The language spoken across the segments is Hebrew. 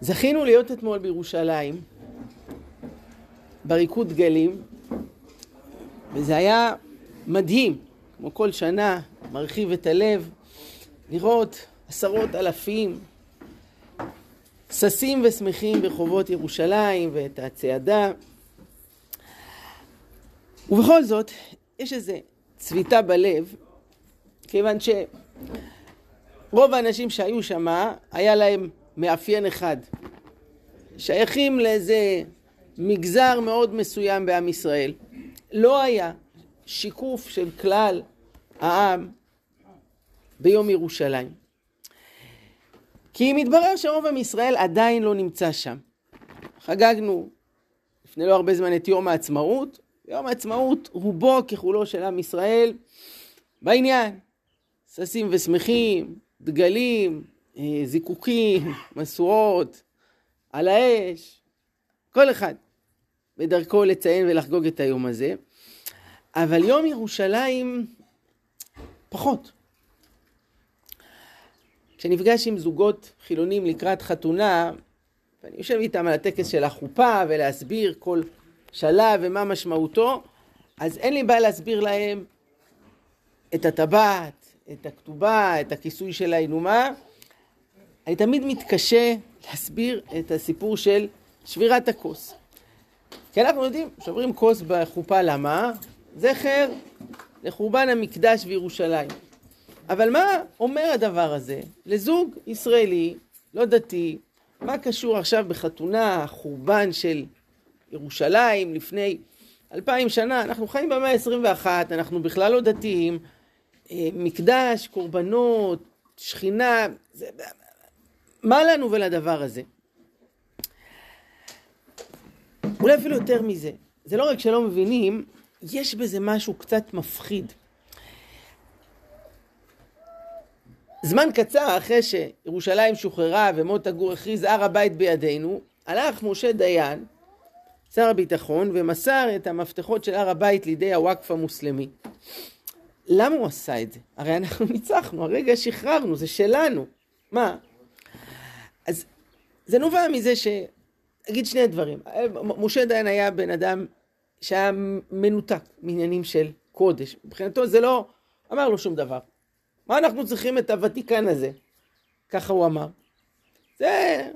זכינו להיות אתמול בירושלים, בריקוד דגלים, וזה היה מדהים, כמו כל שנה, מרחיב את הלב, לראות עשרות אלפים ששים ושמחים ברחובות ירושלים ואת הצעדה. ובכל זאת, יש איזו צביטה בלב, כיוון שרוב האנשים שהיו שם, היה להם מאפיין אחד. שייכים לאיזה מגזר מאוד מסוים בעם ישראל. לא היה שיקוף של כלל העם ביום ירושלים. כי מתברר שרוב עם ישראל עדיין לא נמצא שם. חגגנו לפני לא הרבה זמן את יום העצמאות. יום העצמאות רובו ככולו של עם ישראל בעניין. ששים ושמחים, דגלים, זיקוקים, משואות, על האש, כל אחד בדרכו לציין ולחגוג את היום הזה. אבל יום ירושלים פחות. כשנפגש עם זוגות חילונים לקראת חתונה, ואני יושב איתם על הטקס של החופה ולהסביר כל שלב ומה משמעותו, אז אין לי בעיה להסביר להם את הטבעת, את הכתובה, את הכיסוי של האינומה. אני תמיד מתקשה להסביר את הסיפור של שבירת הכוס. כי אנחנו יודעים, שוברים כוס בחופה, למה? זכר לחורבן המקדש בירושלים. אבל מה אומר הדבר הזה לזוג ישראלי, לא דתי, מה קשור עכשיו בחתונה, חורבן של ירושלים לפני אלפיים שנה? אנחנו חיים במאה ה-21, אנחנו בכלל לא דתיים, אה, מקדש, קורבנות, שכינה, זה, מה לנו ולדבר הזה? אולי אפילו יותר מזה, זה לא רק שלא מבינים, יש בזה משהו קצת מפחיד. זמן קצר אחרי שירושלים שוחררה ומוטה גור הכריז הר הבית בידינו, הלך משה דיין, שר הביטחון, ומסר את המפתחות של הר הבית לידי הוואקף המוסלמי. למה הוא עשה את זה? הרי אנחנו ניצחנו, הרגע שחררנו, זה שלנו. מה? אז זה נובע מזה ש... אגיד שני דברים. משה דיין היה בן אדם שהיה מנותק מעניינים של קודש. מבחינתו זה לא אמר לו שום דבר. מה אנחנו צריכים את הוותיקן הזה? ככה הוא אמר. זה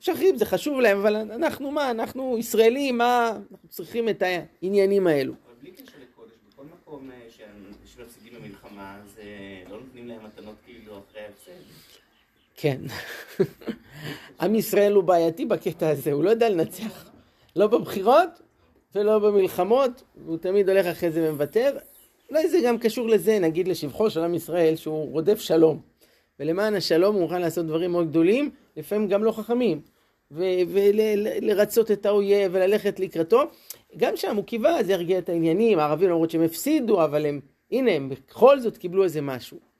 שכים, זה חשוב להם, אבל אנחנו מה, אנחנו ישראלים, מה, אנחנו צריכים את העניינים האלו. אבל בלי קשר לקודש, בכל מקום אה, שמפסידים במלחמה, אז אה, לא נותנים להם מתנות כאילו אחרי ההפסד. כן. עם ישראל הוא בעייתי בקטע הזה, הוא לא יודע לנצח. לא בבחירות ולא במלחמות, והוא תמיד הולך אחרי זה ומוותר. אולי זה גם קשור לזה, נגיד לשבחו של עם ישראל, שהוא רודף שלום. ולמען השלום הוא מוכן לעשות דברים מאוד גדולים, לפעמים גם לא חכמים. ולרצות את האויב וללכת לקראתו. גם שם הוא קיווה, זה ירגיע את העניינים, הערבים למרות שהם הפסידו, אבל הם, הנה, הם בכל זאת קיבלו איזה משהו.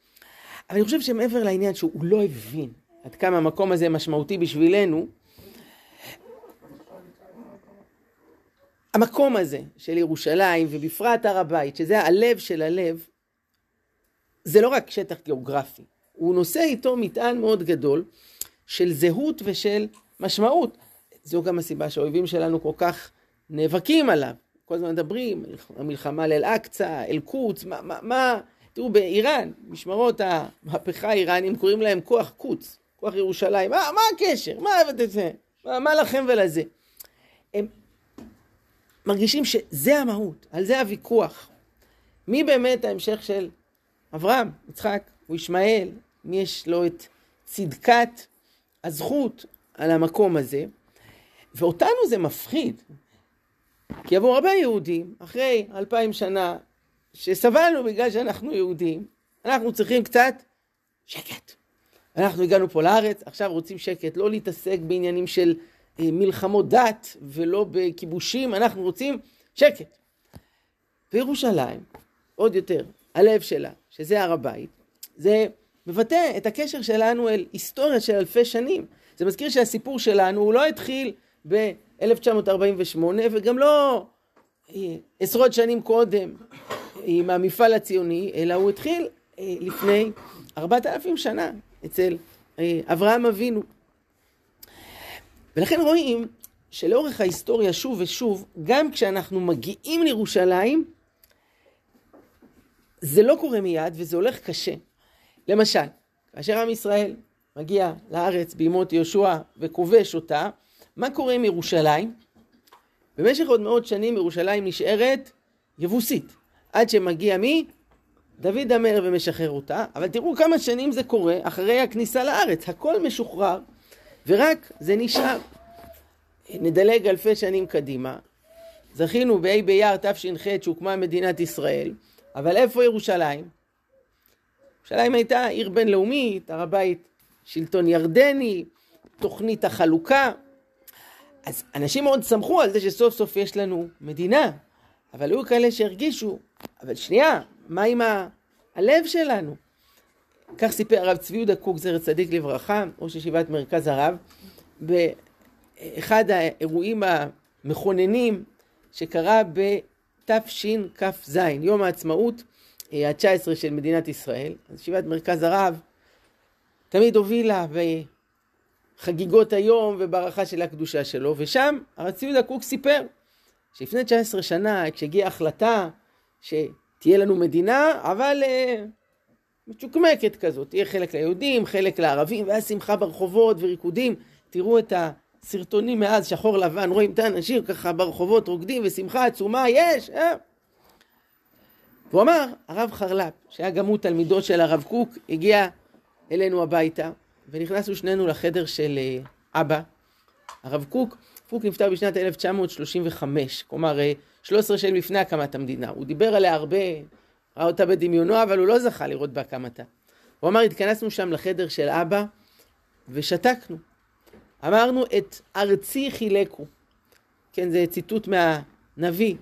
אני חושב שמעבר לעניין שהוא לא הבין עד כמה המקום הזה משמעותי בשבילנו, המקום הזה של ירושלים, ובפרט הר הבית, שזה הלב של הלב, זה לא רק שטח גיאוגרפי, הוא נושא איתו מטען מאוד גדול של זהות ושל משמעות. זו גם הסיבה שהאויבים שלנו כל כך נאבקים עליו. כל הזמן מדברים, המלחמה לאל-אקצא, אל-קודס, מה, מה, מה, תראו, באיראן, משמרות המהפכה האיראנים קוראים להם כוח קודס, כוח ירושלים. מה, מה הקשר? מה, מה, מה לכם ולזה? הם מרגישים שזה המהות, על זה הוויכוח. מי באמת ההמשך של אברהם, יצחק וישמעאל? מי יש לו את צדקת הזכות על המקום הזה? ואותנו זה מפחיד. כי עבור הרבה יהודים, אחרי אלפיים שנה שסבלנו בגלל שאנחנו יהודים, אנחנו צריכים קצת שקט. אנחנו הגענו פה לארץ, עכשיו רוצים שקט, לא להתעסק בעניינים של אה, מלחמות דת ולא בכיבושים, אנחנו רוצים שקט. וירושלים, עוד יותר, הלב שלה, שזה הר הבית, זה מבטא את הקשר שלנו אל היסטוריה של אלפי שנים. זה מזכיר שהסיפור שלנו הוא לא התחיל ב-1948 וגם לא אה, עשרות שנים קודם עם המפעל הציוני, אלא הוא התחיל אה, לפני ארבעת אלפים שנה אצל אברהם אבינו. ולכן רואים שלאורך ההיסטוריה שוב ושוב, גם כשאנחנו מגיעים לירושלים, זה לא קורה מיד וזה הולך קשה. למשל, כאשר עם ישראל מגיע לארץ בימות יהושע וכובש אותה, מה קורה עם ירושלים? במשך עוד מאות שנים ירושלים נשארת יבוסית, עד שמגיע מי? דוד המלך ומשחרר אותה, אבל תראו כמה שנים זה קורה אחרי הכניסה לארץ, הכל משוחרר, ורק זה נשאר. נדלג אלפי שנים קדימה, זכינו בה' באייר תש"ח שהוקמה מדינת ישראל, אבל איפה ירושלים? ירושלים הייתה עיר בינלאומית, הר הבית שלטון ירדני, תוכנית החלוקה. אז אנשים מאוד שמחו על זה שסוף סוף יש לנו מדינה, אבל היו כאלה שהרגישו, אבל שנייה, מה עם ה... הלב שלנו? כך סיפר הרב צבי יהודה קוק, זר צדיק לברכה, ראש ישיבת מרכז הרב, באחד האירועים המכוננים שקרה בתשכ"ז, יום העצמאות ה-19 של מדינת ישראל. אז ישיבת מרכז הרב תמיד הובילה בחגיגות היום וברכה של הקדושה שלו, ושם הרב צבי יהודה קוק סיפר שלפני 19 שנה, כשהגיעה החלטה שתהיה לנו מדינה, אבל uh, מצ'וקמקת כזאת, תהיה חלק ליהודים, חלק לערבים, והיה שמחה ברחובות וריקודים. תראו את הסרטונים מאז, שחור לבן, רואים את האנשים ככה ברחובות רוקדים, ושמחה עצומה, יש! אה? והוא אמר, הרב חרל"פ, שהיה גם הוא תלמידו של הרב קוק, הגיע אלינו הביתה, ונכנסנו שנינו לחדר של uh, אבא, הרב קוק. קוק נפטר בשנת 1935, כלומר 13 שנים לפני הקמת המדינה. הוא דיבר עליה הרבה, ראה אותה בדמיונו, אבל הוא לא זכה לראות בהקמתה. הוא אמר, התכנסנו שם לחדר של אבא ושתקנו. אמרנו, את ארצי חילקו. כן, זה ציטוט מהנביא.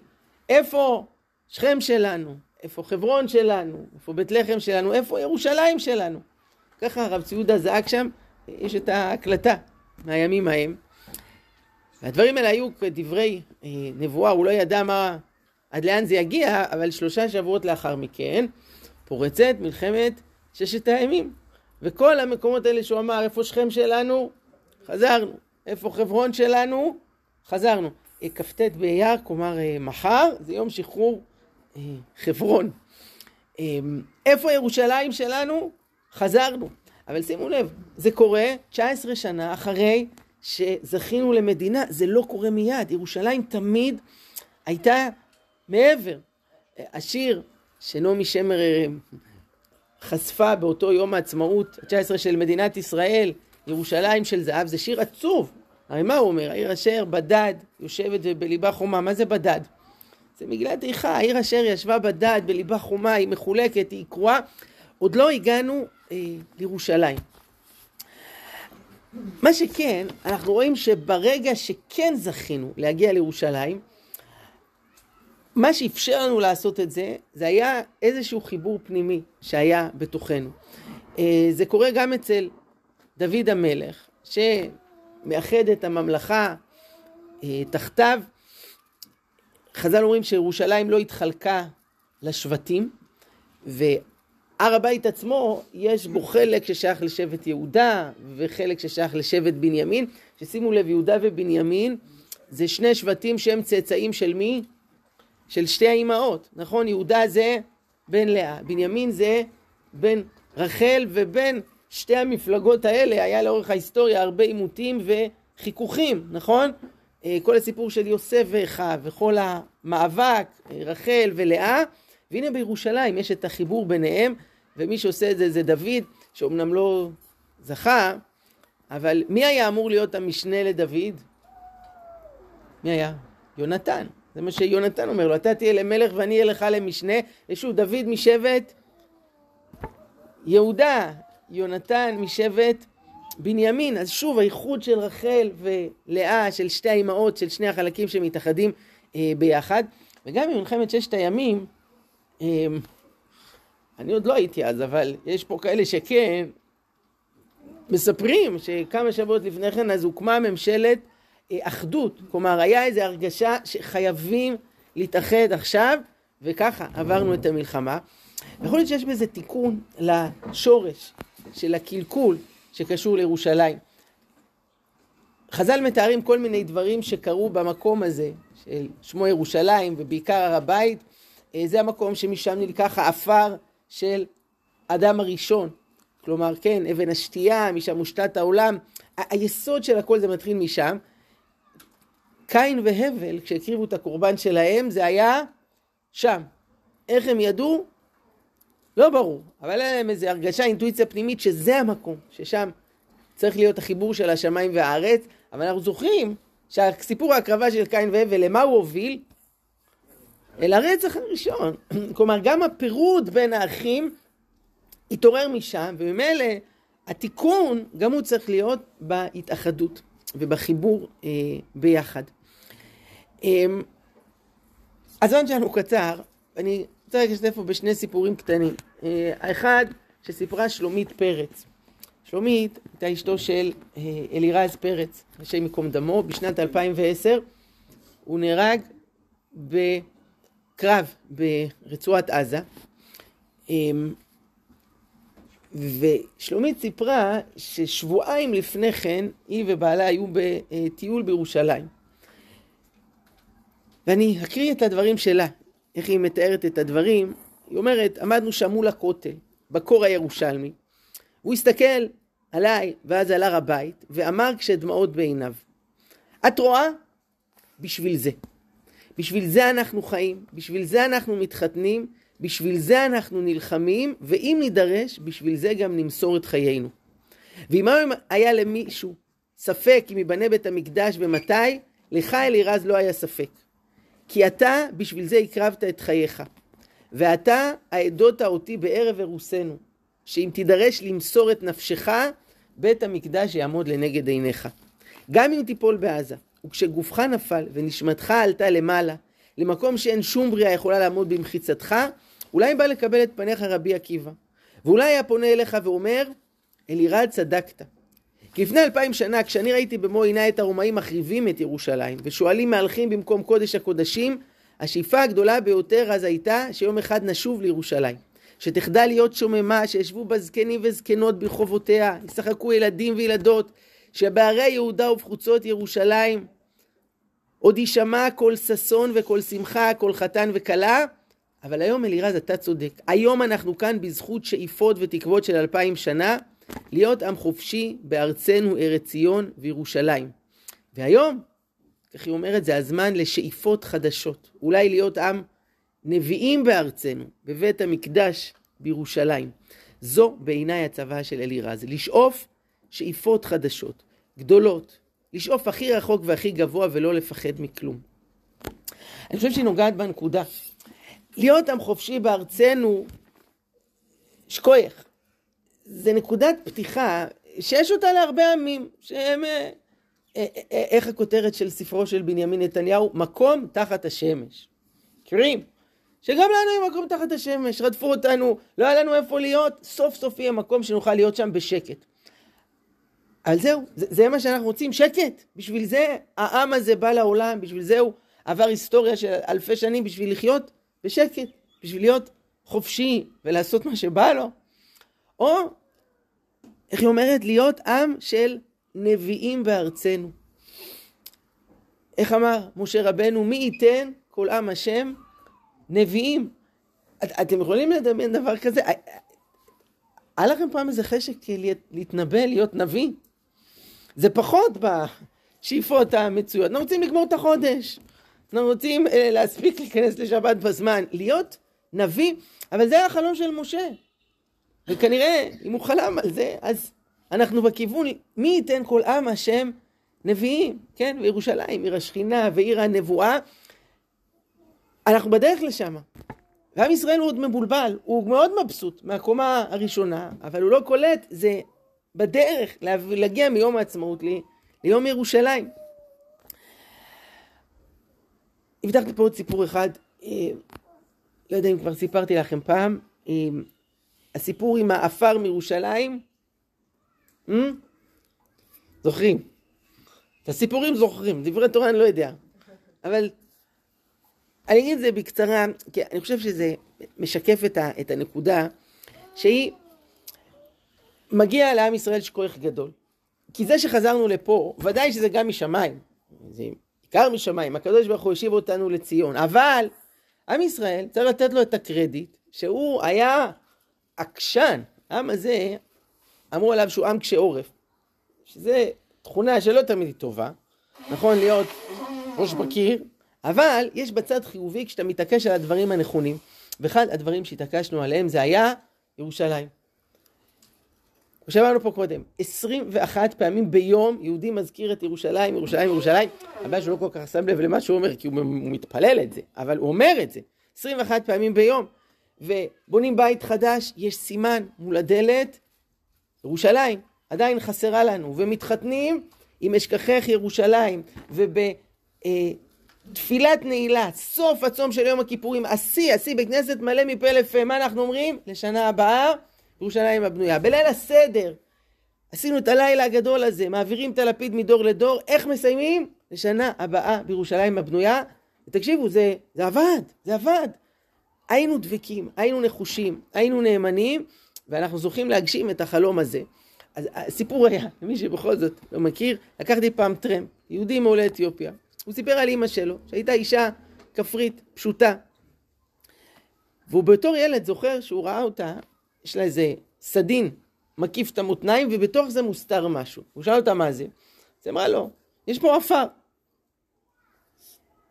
איפה שכם שלנו? איפה חברון שלנו? איפה בית לחם שלנו? איפה ירושלים שלנו? ככה הרב ציודה זעק שם, יש את ההקלטה מהימים ההם. והדברים האלה היו כדברי אה, נבואה, הוא לא ידע מה, עד לאן זה יגיע, אבל שלושה שבועות לאחר מכן פורצת מלחמת ששת הימים. וכל המקומות האלה שהוא אמר, איפה שכם שלנו? חזרנו. איפה חברון שלנו? חזרנו. כ"ט באייר, כלומר אה, מחר, זה יום שחרור אה, חברון. איפה ירושלים שלנו? חזרנו. אבל שימו לב, זה קורה 19 שנה אחרי שזכינו למדינה, זה לא קורה מיד. ירושלים תמיד הייתה מעבר. השיר שנעמי שמר אה, חשפה באותו יום העצמאות ה-19 של מדינת ישראל, ירושלים של זהב, זה שיר עצוב. הרי מה הוא אומר? העיר אשר בדד יושבת בליבה חומה. מה זה בדד? זה מגילת איכה, העיר אשר ישבה בדד בליבה חומה, היא מחולקת, היא קרועה. עוד לא הגענו אה, לירושלים. מה שכן, אנחנו רואים שברגע שכן זכינו להגיע לירושלים, מה שאפשר לנו לעשות את זה, זה היה איזשהו חיבור פנימי שהיה בתוכנו. אה, זה קורה גם אצל דוד המלך, שמאחד את הממלכה אה, תחתיו. חז"ל אומרים שירושלים לא התחלקה לשבטים, הר הבית עצמו, יש בו חלק ששייך לשבט יהודה וחלק ששייך לשבט בנימין, ששימו לב, יהודה ובנימין זה שני שבטים שהם צאצאים של מי? של שתי האימהות, נכון? יהודה זה בן לאה, בנימין זה בן רחל ובין שתי המפלגות האלה היה לאורך ההיסטוריה הרבה עימותים וחיכוכים, נכון? אה, כל הסיפור של יוסף ואחיו וכל המאבק, אה, רחל ולאה, והנה בירושלים יש את החיבור ביניהם ומי שעושה את זה זה דוד, שאומנם לא זכה, אבל מי היה אמור להיות המשנה לדוד? מי היה? יונתן. זה מה שיונתן אומר לו, אתה תהיה למלך ואני אהיה לך למשנה. ושוב, דוד משבט יהודה, יונתן משבט בנימין. אז שוב, האיחוד של רחל ולאה, של שתי האימהות, של שני החלקים שמתאחדים אה, ביחד. וגם במלחמת ששת הימים, אני עוד לא הייתי אז, אבל יש פה כאלה שכן, מספרים שכמה שבועות לפני כן אז הוקמה ממשלת אה, אחדות, כלומר היה איזו הרגשה שחייבים להתאחד עכשיו, וככה עברנו את המלחמה. יכול להיות שיש בזה תיקון לשורש של הקלקול שקשור לירושלים. חז"ל מתארים כל מיני דברים שקרו במקום הזה, של שמו ירושלים ובעיקר הר הבית. אה, זה המקום שמשם נלקח העפר של אדם הראשון. כלומר, כן, אבן השתייה, משם מושתת העולם. היסוד של הכל זה מתחיל משם. קין והבל, כשהקריבו את הקורבן שלהם, זה היה שם. איך הם ידעו? לא ברור, אבל היה להם איזו הרגשה, אינטואיציה פנימית, שזה המקום, ששם צריך להיות החיבור של השמיים והארץ, אבל אנחנו זוכרים שהסיפור ההקרבה של קין והבל, למה הוא הוביל? אל הרצח הראשון. כלומר, גם הפירוד בין האחים התעורר משם, וממילא התיקון, גם הוא צריך להיות בהתאחדות ובחיבור אה, ביחד. אה, הזמן שלנו קצר, אני רוצה לשתף פה בשני סיפורים קטנים. אה, האחד, שסיפרה שלומית פרץ. שלומית הייתה אשתו של אה, אלירז פרץ, השם ייקום דמו, בשנת 2010 הוא נהרג בקרב ברצועת עזה. אמ, ושלומית סיפרה ששבועיים לפני כן היא ובעלה היו בטיול בירושלים. ואני אקריא את הדברים שלה, איך היא מתארת את הדברים. היא אומרת, עמדנו שם מול הכותל, בקור הירושלמי. הוא הסתכל עליי ואז על הר הבית, ואמר כשדמעות בעיניו, את רואה? בשביל זה. בשביל זה אנחנו חיים, בשביל זה אנחנו מתחתנים, בשביל זה אנחנו נלחמים, ואם נידרש, בשביל זה גם נמסור את חיינו. ואם היום היה למישהו ספק אם ייבנה בית המקדש ומתי, לך אלירז לא היה ספק. כי אתה בשביל זה הקרבת את חייך. ואתה העדות אותי בערב אירוסנו, שאם תידרש למסור את נפשך, בית המקדש יעמוד לנגד עיניך. גם אם תיפול בעזה, וכשגופך נפל ונשמתך עלתה למעלה, למקום שאין שום בריאה יכולה לעמוד במחיצתך, אולי בא לקבל את פניך רבי עקיבא. ואולי היה פונה אליך ואומר, אלירד צדקת. כי לפני אלפיים שנה, כשאני ראיתי במו עיניי את הרומאים מחריבים את ירושלים, ושועלים מהלכים במקום קודש הקודשים, השאיפה הגדולה ביותר אז הייתה שיום אחד נשוב לירושלים. שתחדל להיות שוממה, שישבו בה זקנים וזקנות ברחובותיה, ישחקו ילדים וילדות, שבערי יהודה ובחוצות ירושלים עוד יישמע קול ששון וקול שמחה, קול חתן וכלה, אבל היום אלירז אתה צודק. היום אנחנו כאן בזכות שאיפות ותקוות של אלפיים שנה, להיות עם חופשי בארצנו ארץ ציון וירושלים. והיום, כך היא אומרת, זה הזמן לשאיפות חדשות. אולי להיות עם נביאים בארצנו, בבית המקדש בירושלים. זו בעיניי הצוואה של אלירז, לשאוף שאיפות חדשות, גדולות, לשאוף הכי רחוק והכי גבוה ולא לפחד מכלום. אני חושב שהיא נוגעת בנקודה. להיות עם חופשי בארצנו, שקוייך, זה נקודת פתיחה שיש אותה להרבה עמים, שהם, אה, אה, אה, איך הכותרת של ספרו של בנימין נתניהו? מקום תחת השמש. מכירים? שגם לנו יהיה מקום תחת השמש, רדפו אותנו, לא היה לנו איפה להיות, סוף סוף יהיה מקום שנוכל להיות שם בשקט. אבל זהו, זה, זה מה שאנחנו רוצים, שקט. בשביל זה העם הזה בא לעולם, בשביל זה הוא עבר היסטוריה של אלפי שנים, בשביל לחיות בשקט, בשביל להיות חופשי ולעשות מה שבא לו. או, איך היא אומרת? להיות עם של נביאים בארצנו. איך אמר משה רבנו? מי ייתן כל עם השם נביאים. את, אתם יכולים לדמיין דבר כזה? היה לכם פעם איזה חשק להתנבא, להיות נביא? זה פחות בשאיפות המצויות. אנחנו רוצים לגמור את החודש. אנחנו רוצים אה, להספיק להיכנס לשבת בזמן. להיות נביא, אבל זה החלום של משה. וכנראה, אם הוא חלם על זה, אז אנחנו בכיוון, מי ייתן כל עם השם נביאים, כן? וירושלים, עיר השכינה ועיר הנבואה. אנחנו בדרך לשם. ועם ישראל הוא עוד מבולבל, הוא מאוד מבסוט מהקומה הראשונה, אבל הוא לא קולט, זה בדרך להגיע מיום העצמאות לי, ליום ירושלים. הבטחתי פה עוד סיפור אחד, אה, לא יודע אם כבר סיפרתי לכם פעם, אה, הסיפור עם העפר מירושלים, אה? זוכרים? את הסיפורים זוכרים, דברי תורה אני לא יודע, אבל אני אגיד את זה בקצרה, כי אני חושב שזה משקף את, ה, את הנקודה שהיא, מגיע לעם ישראל שכוח גדול. כי זה שחזרנו לפה, ודאי שזה גם משמיים. זה עיקר משמיים, הקדוש ברוך הוא השיב אותנו לציון. אבל עם ישראל, צריך לתת לו את הקרדיט, שהוא היה עקשן. העם הזה, אמרו עליו שהוא עם קשה עורף. שזה תכונה שלא תמיד היא טובה. נכון להיות ראש בקיר, אבל יש בצד חיובי כשאתה מתעקש על הדברים הנכונים. ואחד הדברים שהתעקשנו עליהם זה היה ירושלים. כמו שאמרנו פה קודם, 21 פעמים ביום יהודי מזכיר את ירושלים, ירושלים, ירושלים. הבעיה שהוא לא כל כך שם לב למה שהוא אומר, כי הוא מתפלל את זה, אבל הוא אומר את זה. 21 פעמים ביום. ובונים בית חדש, יש סימן מול הדלת, ירושלים, עדיין חסרה לנו. ומתחתנים, אם אשכחך ירושלים, ובתפילת אה, נעילה, סוף הצום של יום הכיפורים, השיא, השיא בכנסת מלא מפה לפה, מה אנחנו אומרים? לשנה הבאה, ירושלים הבנויה. בליל הסדר, עשינו את הלילה הגדול הזה, מעבירים את הלפיד מדור לדור, איך מסיימים? לשנה הבאה בירושלים הבנויה. ותקשיבו, זה, זה עבד, זה עבד. היינו דבקים, היינו נחושים, היינו נאמנים, ואנחנו זוכים להגשים את החלום הזה. אז הסיפור היה, למי שבכל זאת לא מכיר, לקחתי פעם טרמפ, יהודי מעולה אתיופיה. הוא סיפר על אימא שלו, שהייתה אישה כפרית, פשוטה. והוא בתור ילד זוכר שהוא ראה אותה, יש לה איזה סדין מקיף את המותניים, ובתוך זה מוסתר משהו. הוא שאל אותה מה זה. אז אמרה לו, יש פה עפר.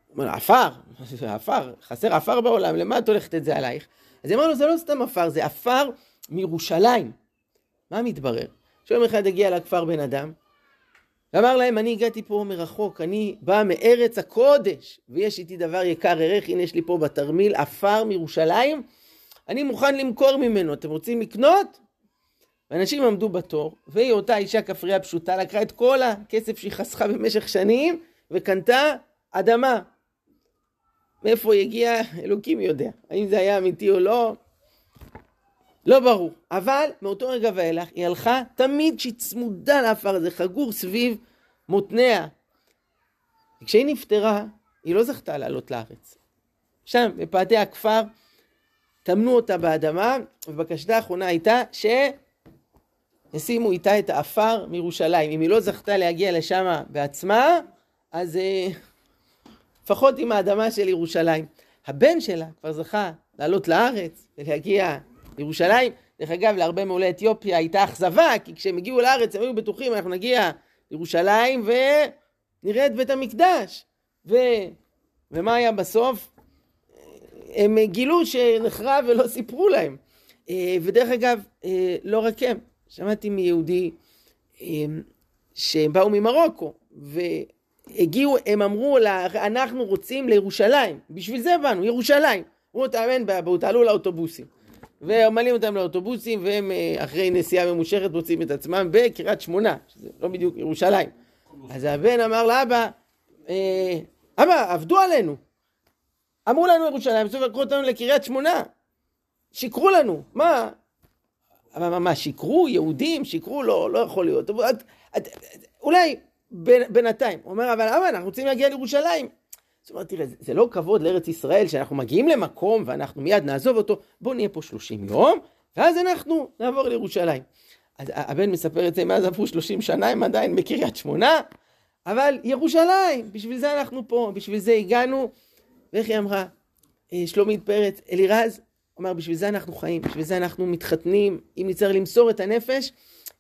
הוא אומר, עפר? עפר? חסר עפר בעולם, למה את הולכת את זה עלייך? אז היא אמרה לו, זה לא סתם עפר, זה עפר מירושלים. מה מתברר? שיום אחד הגיע לכפר בן אדם, ואמר להם, אני הגעתי פה מרחוק, אני בא מארץ הקודש, ויש איתי דבר יקר ערך, הנה יש לי פה בתרמיל עפר מירושלים, אני מוכן למכור ממנו, אתם רוצים לקנות? ואנשים עמדו בתור, והיא אותה אישה כפרייה פשוטה, לקחה את כל הכסף שהיא חסכה במשך שנים, וקנתה אדמה. מאיפה היא הגיעה, אלוקים יודע. האם זה היה אמיתי או לא, לא ברור. אבל מאותו רגע ואילך היא הלכה תמיד שהיא צמודה לעפר הזה, חגור סביב מותניה. וכשהיא נפטרה, היא לא זכתה לעלות לארץ. שם, בפאתי הכפר, טמנו אותה באדמה, ובקשתה האחרונה הייתה שישימו איתה את העפר מירושלים. אם היא לא זכתה להגיע לשם בעצמה, אז אה, לפחות עם האדמה של ירושלים. הבן שלה כבר זכה לעלות לארץ ולהגיע לירושלים. דרך אגב, להרבה מעולי אתיופיה הייתה אכזבה, כי כשהם הגיעו לארץ הם היו בטוחים, אנחנו נגיע לירושלים ונראה את בית המקדש. ו... ומה היה בסוף? הם גילו שנחרב ולא סיפרו להם. אה, ודרך אגב, אה, לא רק הם, שמעתי מיהודי אה, שהם באו ממרוקו, והגיעו, הם אמרו אנחנו רוצים לירושלים, בשביל זה באנו, ירושלים. אמרו, תאמן, תעלו לאוטובוסים. ומעלים אותם לאוטובוסים, והם אחרי נסיעה ממושכת מוצאים את עצמם בקריית שמונה, שזה לא בדיוק ירושלים. אז הבן אמר לאבא, אבא, עבדו עלינו. אמרו לנו ירושלים, בסוף לקחו אותנו לקריית שמונה. שיקרו לנו, מה? מה, מה, שיקרו? יהודים? שיקרו? לא, לא יכול להיות. את, את, אולי בינתיים. הוא אומר, אבל למה אנחנו רוצים להגיע לירושלים? זאת אומרת, תראה, זה, זה לא כבוד לארץ ישראל שאנחנו מגיעים למקום ואנחנו מיד נעזוב אותו, בואו נהיה פה 30 יום, ואז אנחנו נעבור לירושלים. אז הבן מספר את זה, מאז עברו 30 שנה, הם עדיין בקריית שמונה, אבל ירושלים, בשביל זה אנחנו פה, בשביל זה הגענו. ואיך היא אמרה? אה, שלומית פרץ, אלירז, אמר, בשביל זה אנחנו חיים, בשביל זה אנחנו מתחתנים, אם נצטרך למסור את הנפש,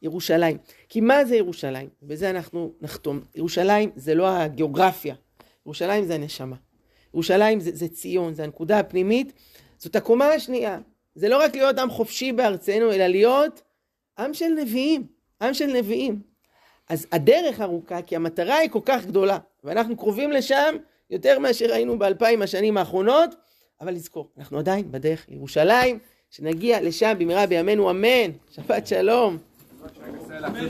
ירושלים. כי מה זה ירושלים? בזה אנחנו נחתום. ירושלים זה לא הגיאוגרפיה, ירושלים זה הנשמה. ירושלים זה, זה ציון, זה הנקודה הפנימית, זאת הקומה השנייה. זה לא רק להיות עם חופשי בארצנו, אלא להיות עם של נביאים, עם של נביאים. אז הדרך ארוכה, כי המטרה היא כל כך גדולה, ואנחנו קרובים לשם יותר מאשר היינו באלפיים השנים האחרונות, אבל לזכור, אנחנו עדיין בדרך לירושלים, שנגיע לשם במהרה בימינו אמן, שבת שלום.